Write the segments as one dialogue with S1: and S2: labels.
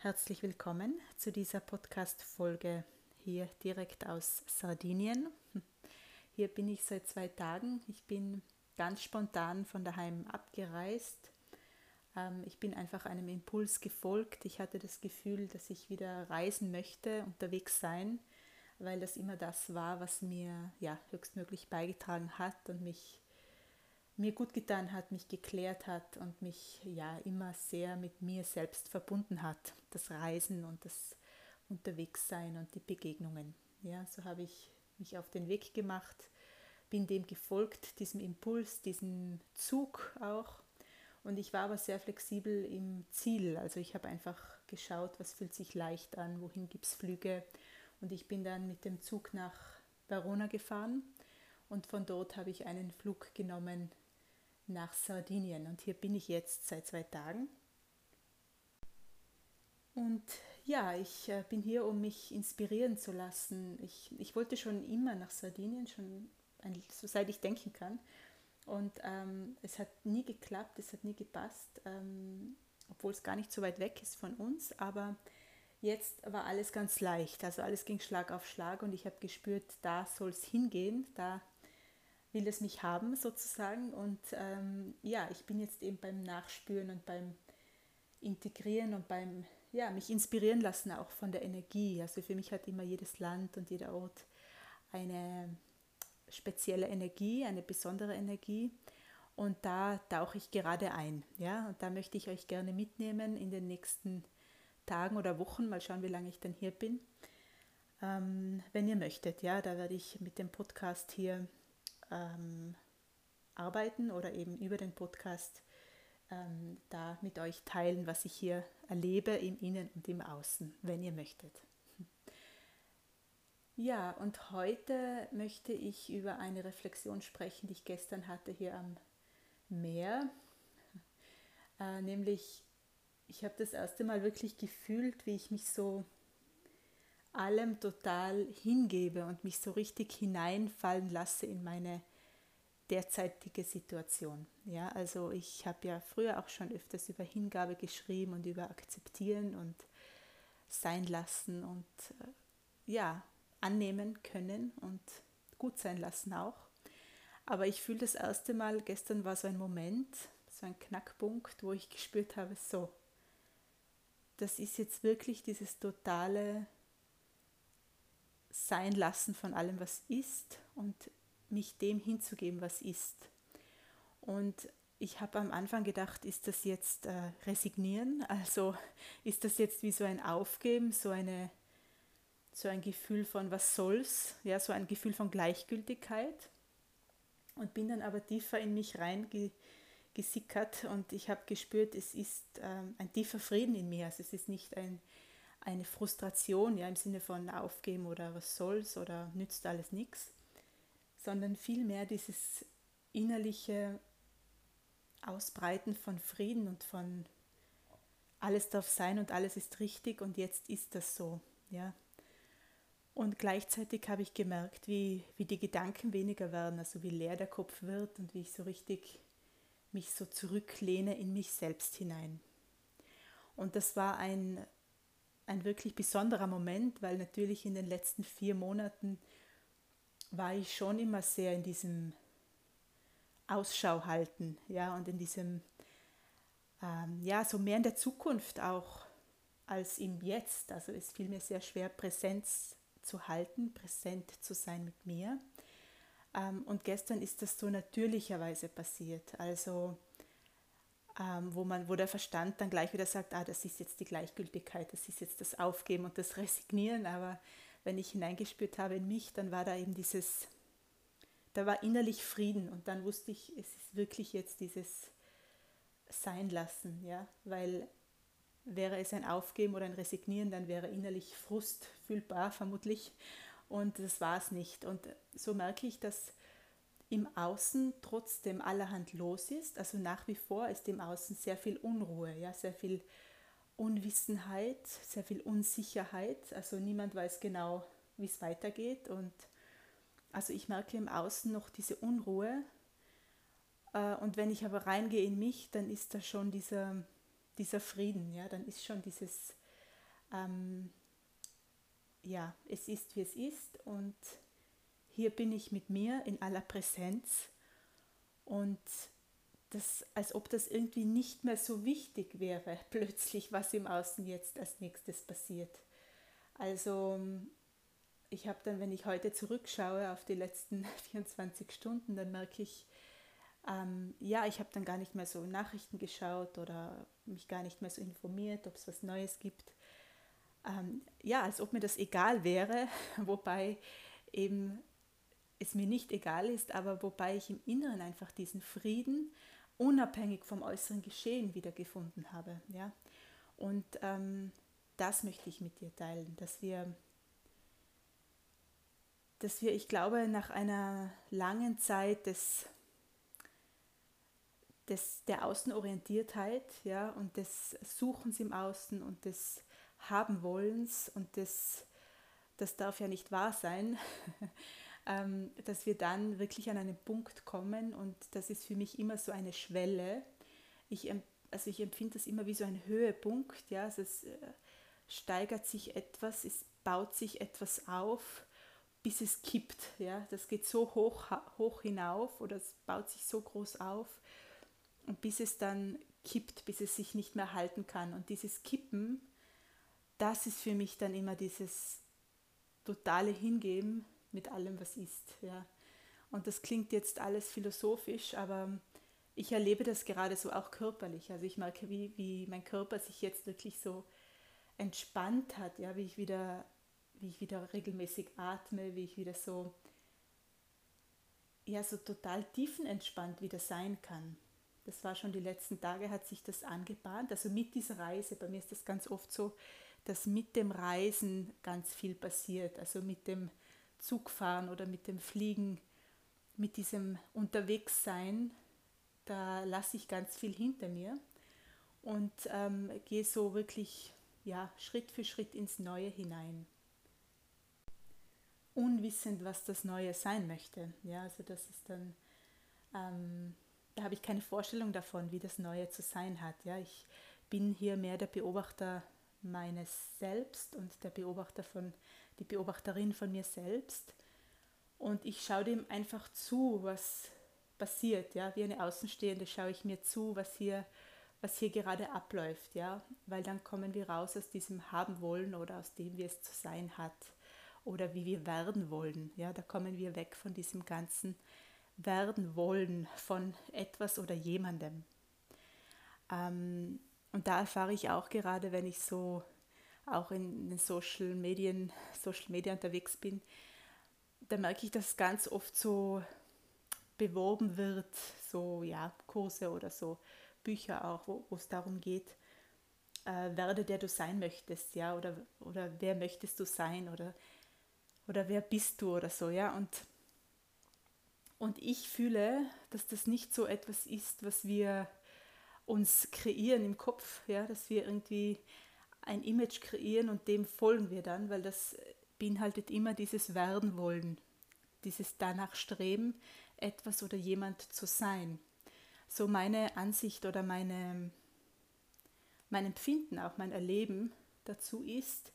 S1: Herzlich willkommen zu dieser Podcast-Folge hier direkt aus Sardinien. Hier bin ich seit zwei Tagen. Ich bin ganz spontan von daheim abgereist. Ähm, ich bin einfach einem Impuls gefolgt. Ich hatte das Gefühl, dass ich wieder reisen möchte, unterwegs sein, weil das immer das war, was mir ja, höchstmöglich beigetragen hat und mich mir gut getan hat, mich geklärt hat und mich ja immer sehr mit mir selbst verbunden hat. Das Reisen und das Unterwegssein und die Begegnungen. Ja, so habe ich mich auf den Weg gemacht, bin dem gefolgt, diesem Impuls, diesem Zug auch. Und ich war aber sehr flexibel im Ziel. Also ich habe einfach geschaut, was fühlt sich leicht an, wohin gibt es Flüge. Und ich bin dann mit dem Zug nach Verona gefahren und von dort habe ich einen Flug genommen nach Sardinien. Und hier bin ich jetzt seit zwei Tagen. Und ja, ich äh, bin hier, um mich inspirieren zu lassen. Ich, ich wollte schon immer nach Sardinien, schon ein, so seit ich denken kann. Und ähm, es hat nie geklappt, es hat nie gepasst, ähm, obwohl es gar nicht so weit weg ist von uns. Aber jetzt war alles ganz leicht. Also alles ging Schlag auf Schlag und ich habe gespürt, da soll es hingehen, da will es mich haben sozusagen. Und ähm, ja, ich bin jetzt eben beim Nachspüren und beim Integrieren und beim ja, mich inspirieren lassen auch von der Energie. Also für mich hat immer jedes Land und jeder Ort eine spezielle Energie, eine besondere Energie. Und da tauche ich gerade ein. Ja? Und da möchte ich euch gerne mitnehmen in den nächsten Tagen oder Wochen. Mal schauen, wie lange ich dann hier bin. Ähm, wenn ihr möchtet, ja, da werde ich mit dem Podcast hier ähm, arbeiten oder eben über den Podcast ähm, da mit euch teilen, was ich hier erlebe im Innen und im Außen, wenn ihr möchtet. Ja, und heute möchte ich über eine Reflexion sprechen, die ich gestern hatte hier am Meer. Äh, nämlich, ich habe das erste Mal wirklich gefühlt, wie ich mich so allem total hingebe und mich so richtig hineinfallen lasse in meine derzeitige Situation. Ja, also ich habe ja früher auch schon öfters über Hingabe geschrieben und über Akzeptieren und sein lassen und äh, ja, annehmen können und gut sein lassen auch. Aber ich fühle das erste Mal, gestern war so ein Moment, so ein Knackpunkt, wo ich gespürt habe, so, das ist jetzt wirklich dieses totale Sein lassen von allem, was ist und mich dem hinzugeben, was ist. Und ich habe am Anfang gedacht, ist das jetzt äh, resignieren? Also ist das jetzt wie so ein Aufgeben, so, eine, so ein Gefühl von was soll's, ja, so ein Gefühl von Gleichgültigkeit. Und bin dann aber tiefer in mich reingesickert und ich habe gespürt, es ist ähm, ein tiefer Frieden in mir. Also es ist nicht ein, eine Frustration, ja, im Sinne von Aufgeben oder was soll's oder nützt alles nichts, sondern vielmehr dieses innerliche Ausbreiten von Frieden und von alles darf sein und alles ist richtig und jetzt ist das so. Ja. Und gleichzeitig habe ich gemerkt, wie, wie die Gedanken weniger werden, also wie leer der Kopf wird und wie ich so richtig mich so zurücklehne in mich selbst hinein. Und das war ein, ein wirklich besonderer Moment, weil natürlich in den letzten vier Monaten war ich schon immer sehr in diesem Ausschau halten, ja, und in diesem, ähm, ja, so mehr in der Zukunft auch als im Jetzt. Also es fiel mir sehr schwer, Präsenz zu halten, präsent zu sein mit mir. Ähm, und gestern ist das so natürlicherweise passiert. Also ähm, wo, man, wo der Verstand dann gleich wieder sagt, ah, das ist jetzt die Gleichgültigkeit, das ist jetzt das Aufgeben und das Resignieren, aber wenn ich hineingespürt habe in mich, dann war da eben dieses, da war innerlich Frieden. Und dann wusste ich, es ist wirklich jetzt dieses Sein lassen, ja, weil wäre es ein Aufgeben oder ein Resignieren, dann wäre innerlich Frust fühlbar vermutlich. Und das war es nicht. Und so merke ich, dass im Außen trotzdem allerhand los ist. Also nach wie vor ist im Außen sehr viel Unruhe, ja, sehr viel Unwissenheit, sehr viel Unsicherheit. Also niemand weiß genau, wie es weitergeht. Und also ich merke im Außen noch diese Unruhe. Äh, und wenn ich aber reingehe in mich, dann ist da schon dieser, dieser Frieden, ja, dann ist schon dieses ähm, ja, es ist, wie es ist und hier bin ich mit mir in aller Präsenz und das, als ob das irgendwie nicht mehr so wichtig wäre, plötzlich, was im Außen jetzt als nächstes passiert. Also ich habe dann, wenn ich heute zurückschaue auf die letzten 24 Stunden, dann merke ich, ähm, ja, ich habe dann gar nicht mehr so Nachrichten geschaut oder mich gar nicht mehr so informiert, ob es was Neues gibt. Ähm, ja, als ob mir das egal wäre, wobei eben es mir nicht egal ist, aber wobei ich im Inneren einfach diesen Frieden unabhängig vom äußeren Geschehen wiedergefunden habe. Ja? Und ähm, das möchte ich mit dir teilen, dass wir, dass wir, ich glaube, nach einer langen Zeit des, des, der Außenorientiertheit ja, und des Suchens im Außen und des Habenwollens und des, das darf ja nicht wahr sein, ähm, dass wir dann wirklich an einen Punkt kommen und das ist für mich immer so eine Schwelle. Ich, also ich empfinde das immer wie so ein Höhepunkt, ja, also es äh, steigert sich etwas, es baut sich etwas auf, bis es kippt, ja, das geht so hoch, hoch hinauf oder es baut sich so groß auf und bis es dann kippt, bis es sich nicht mehr halten kann und dieses Kippen, das ist für mich dann immer dieses totale Hingeben mit allem, was ist. Ja. Und das klingt jetzt alles philosophisch, aber ich erlebe das gerade so auch körperlich. Also ich merke, wie, wie mein Körper sich jetzt wirklich so entspannt hat, ja, wie ich wieder, wie ich wieder regelmäßig atme, wie ich wieder so, ja, so total tiefenentspannt wieder sein kann. Das war schon die letzten Tage, hat sich das angebahnt. Also mit dieser Reise, bei mir ist das ganz oft so, dass mit dem Reisen ganz viel passiert. Also mit dem Zugfahren oder mit dem Fliegen, mit diesem Unterwegssein, da lasse ich ganz viel hinter mir und ähm, gehe so wirklich ja, Schritt für Schritt ins Neue hinein. Unwissend, was das Neue sein möchte. Ja, also das ist dann, ähm, da habe ich keine Vorstellung davon, wie das Neue zu sein hat. Ja, ich bin hier mehr der Beobachter meines Selbst und der Beobachter von die Beobachterin von mir selbst. Und ich schaue dem einfach zu, was passiert. Ja? Wie eine Außenstehende schaue ich mir zu, was hier, was hier gerade abläuft. Ja? Weil dann kommen wir raus aus diesem Haben wollen oder aus dem, wie es zu sein hat oder wie wir werden wollen. Ja? Da kommen wir weg von diesem ganzen werden wollen von etwas oder jemandem. Ähm, und da erfahre ich auch gerade, wenn ich so auch in den Social Medien, Social Media unterwegs bin, da merke ich, dass ganz oft so beworben wird, so ja, Kurse oder so Bücher auch, wo, es darum geht, äh, werde der du sein möchtest, ja, oder, oder wer möchtest du sein oder, oder wer bist du oder so, ja, und, und ich fühle, dass das nicht so etwas ist, was wir uns kreieren im Kopf, ja, dass wir irgendwie ein Image kreieren und dem folgen wir dann, weil das beinhaltet immer dieses Werden wollen, dieses danach streben, etwas oder jemand zu sein. So meine Ansicht oder meine, mein Empfinden, auch mein Erleben dazu ist,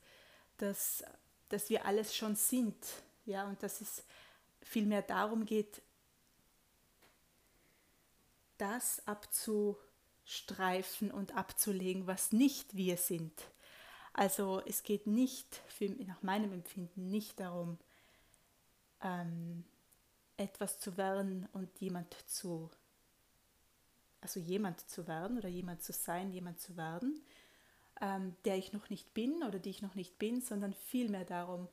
S1: dass, dass wir alles schon sind, ja, und dass es vielmehr darum geht, das abzustreifen und abzulegen, was nicht wir sind. Also es geht nicht, für, nach meinem Empfinden, nicht darum, ähm, etwas zu werden und jemand zu, also jemand zu werden oder jemand zu sein, jemand zu werden, ähm, der ich noch nicht bin oder die ich noch nicht bin, sondern vielmehr darum,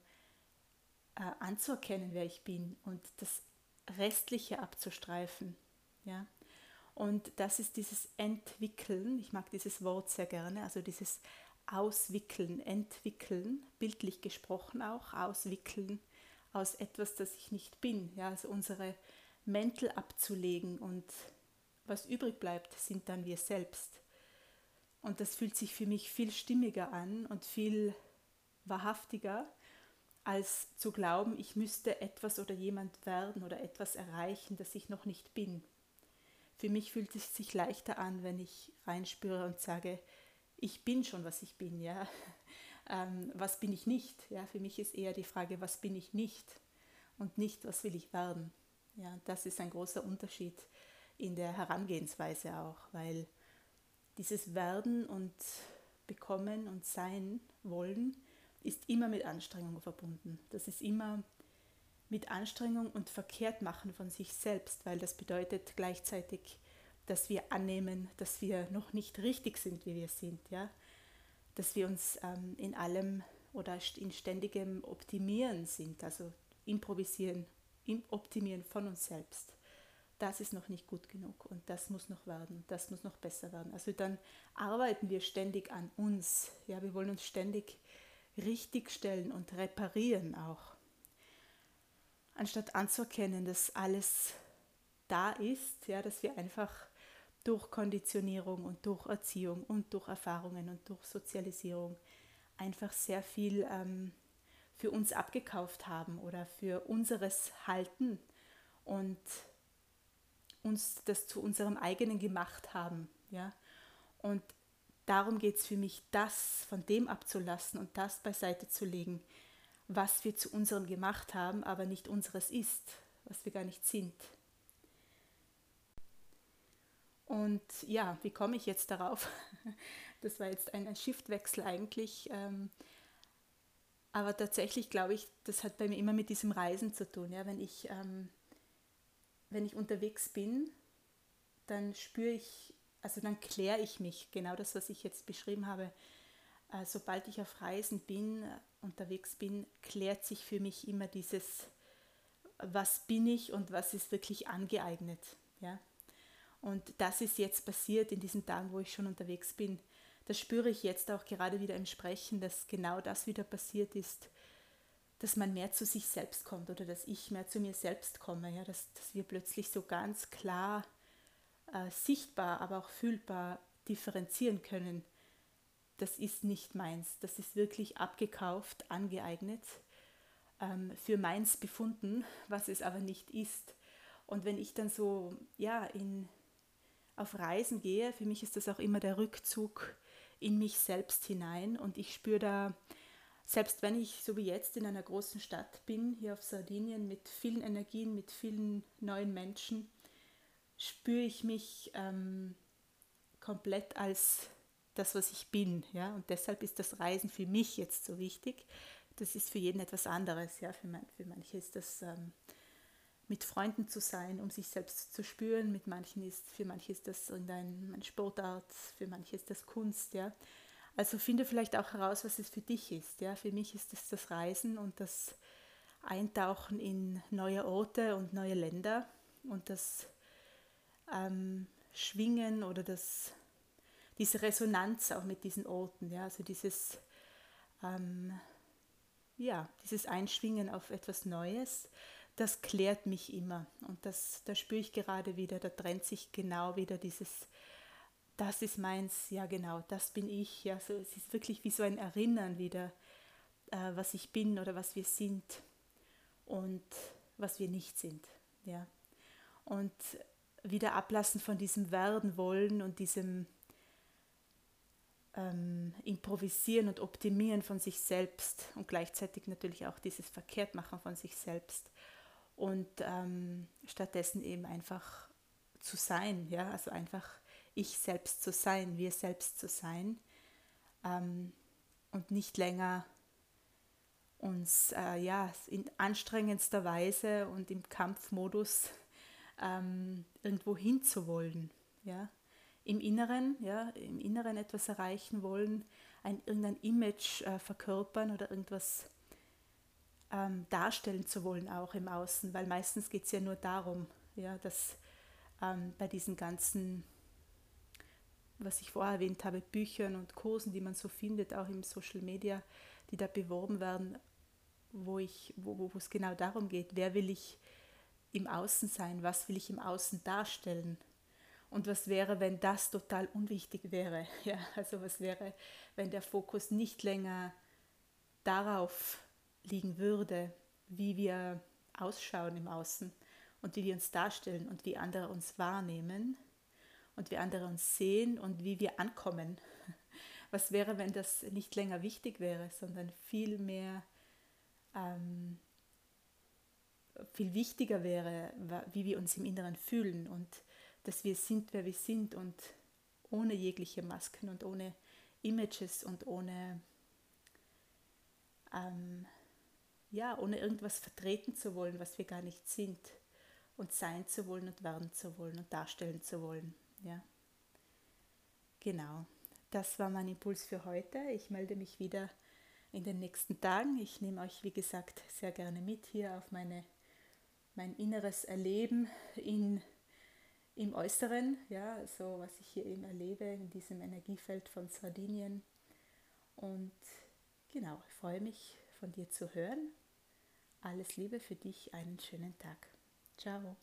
S1: äh, anzuerkennen, wer ich bin und das Restliche abzustreifen. Ja? Und das ist dieses Entwickeln, ich mag dieses Wort sehr gerne, also dieses auswickeln, entwickeln, bildlich gesprochen auch, auswickeln aus etwas, das ich nicht bin. Ja, also unsere Mäntel abzulegen und was übrig bleibt, sind dann wir selbst. Und das fühlt sich für mich viel stimmiger an und viel wahrhaftiger, als zu glauben, ich müsste etwas oder jemand werden oder etwas erreichen, das ich noch nicht bin. Für mich fühlt es sich leichter an, wenn ich reinspüre und sage, ich bin schon, was ich bin, ja. ähm, was bin ich nicht? Ja, für mich ist eher die Frage, was bin ich nicht und nicht, was will ich werden? Ja, das ist ein großer Unterschied in der Herangehensweise auch, weil dieses Werden und Bekommen und Sein wollen ist immer mit Anstrengung verbunden. Das ist immer mit Anstrengung und Verkehrtmachen von sich selbst, weil das bedeutet gleichzeitig, dass wir annehmen, dass wir noch nicht richtig sind, wie wir sind, ja, dass wir uns ähm, in allem oder in ständigem Optimieren sind, also improvisieren, im Optimieren von uns selbst. Das ist noch nicht gut genug und das muss noch werden, das muss noch besser werden. Also dann arbeiten wir ständig an uns, ja, wir wollen uns ständig richtigstellen und reparieren auch anstatt anzuerkennen, dass alles da ist, ja, dass wir einfach durch Konditionierung und durch Erziehung und durch Erfahrungen und durch Sozialisierung einfach sehr viel ähm, für uns abgekauft haben oder für unseres Halten und uns das zu unserem eigenen gemacht haben. Ja? Und darum geht es für mich, das von dem abzulassen und das beiseite zu legen, was wir zu unserem gemacht haben, aber nicht unseres ist, was wir gar nicht sind. Und ja, wie komme ich jetzt darauf? Das war jetzt ein, Shiftwechsel eigentlich. Ähm, aber tatsächlich glaube ich, das hat bei mir immer mit diesem Reisen zu tun. Ja? Wenn, ich, ähm, wenn ich unterwegs bin, dann spüre ich, also dann kläre ich mich, genau das, was ich jetzt beschrieben habe. Äh, sobald ich auf Reisen bin, unterwegs bin, klärt sich für mich immer dieses, was bin ich und was ist wirklich angeeignet. Ja? Und das ist jetzt passiert in diesen Tagen, wo ich schon unterwegs bin. Das spüre ich jetzt auch gerade wieder im Sprechen, dass genau das wieder passiert ist, dass man mehr zu sich selbst kommt oder dass ich mehr zu mir selbst komme, ja? dass, dass wir plötzlich so ganz klar äh, sichtbar, aber auch fühlbar differenzieren können das ist nicht meins, das ist wirklich abgekauft, angeeignet, ähm, für meins befunden, was es aber nicht ist. Und wenn ich dann so ja, in, auf Reisen gehe, für mich ist das auch immer der Rückzug in mich selbst hinein und ich spüre da, selbst wenn ich so wie jetzt in einer großen Stadt bin, hier auf Sardinien mit vielen Energien, mit vielen neuen Menschen, spüre ich mich ähm, komplett als das, was ich bin. Ja? Und deshalb ist das Reisen für mich jetzt so wichtig. Das ist für jeden etwas anderes. Ja? Für, man, für manche ist das ähm, mit Freunden zu sein, um sich selbst zu spüren. Mit manchen ist, für manche ist das irgendein Sportart, für manche ist das Kunst. Ja? Also finde vielleicht auch heraus, was es für dich ist. Ja? Für mich ist es das Reisen und das Eintauchen in neue Orte und neue Länder und das ähm, Schwingen oder das diese Resonanz auch mit diesen Orten, ja, also dieses, ähm, ja, dieses Einschwingen auf etwas Neues, das klärt mich immer. Und das, da spüre ich gerade wieder, da trennt sich genau wieder dieses, das ist meins, ja genau, das bin ich. Ja, so, es ist wirklich wie so ein Erinnern wieder, äh, was ich bin oder was wir sind und was wir nicht sind. Ja. Und wieder ablassen von diesem Werden wollen und diesem ähm, Improvisieren und Optimieren von sich selbst und gleichzeitig natürlich auch dieses Verkehrtmachen von sich selbst und ähm, stattdessen eben einfach zu sein, ja, also einfach ich selbst zu sein, wir selbst zu sein ähm, und nicht länger uns äh, ja in anstrengendster Weise und im Kampfmodus ähm, irgendwo hinzuwollen, ja im Inneren, ja, im Inneren etwas erreichen wollen, ein, irgendein Image äh, verkörpern oder irgendwas ähm, darstellen zu wollen, auch im Außen, weil meistens geht es ja nur darum, ja, dass ähm, bei diesen ganzen, was ich vorher erwähnt habe, Büchern und Kursen, die man so findet, auch im Social Media, die da beworben werden, wo ich, wo, wo es genau darum geht, wer will ich im Außen sein, was will ich im Außen darstellen, und was wäre, wenn das total unwichtig wäre? Ja, also was wäre, wenn der Fokus nicht länger darauf liegen würde, wie wir ausschauen im Außen und wie wir uns darstellen und wie andere uns wahrnehmen und wie andere uns sehen und wie wir ankommen. was wäre, wenn das nicht länger wichtig wäre, sondern viel mehr, ähm, viel wichtiger wäre, wie wir uns im Inneren fühlen und dass wir sind, wer wir sind und ohne jegliche Masken und ohne Images und ohne, ähm, ja, ohne irgendwas vertreten zu wollen, was wir gar nicht sind und sein zu wollen und werden zu wollen und darstellen zu wollen. Ja. Genau, das war mein Impuls für heute. Ich melde mich wieder in den nächsten Tagen. Ich nehme euch, wie gesagt, sehr gerne mit hier auf meine, mein inneres Erleben in im Äußeren, ja, so was ich hier eben erlebe in diesem Energiefeld von Sardinien. Und genau, ich freue mich von dir zu hören. Alles Liebe für dich, einen schönen Tag. Ciao.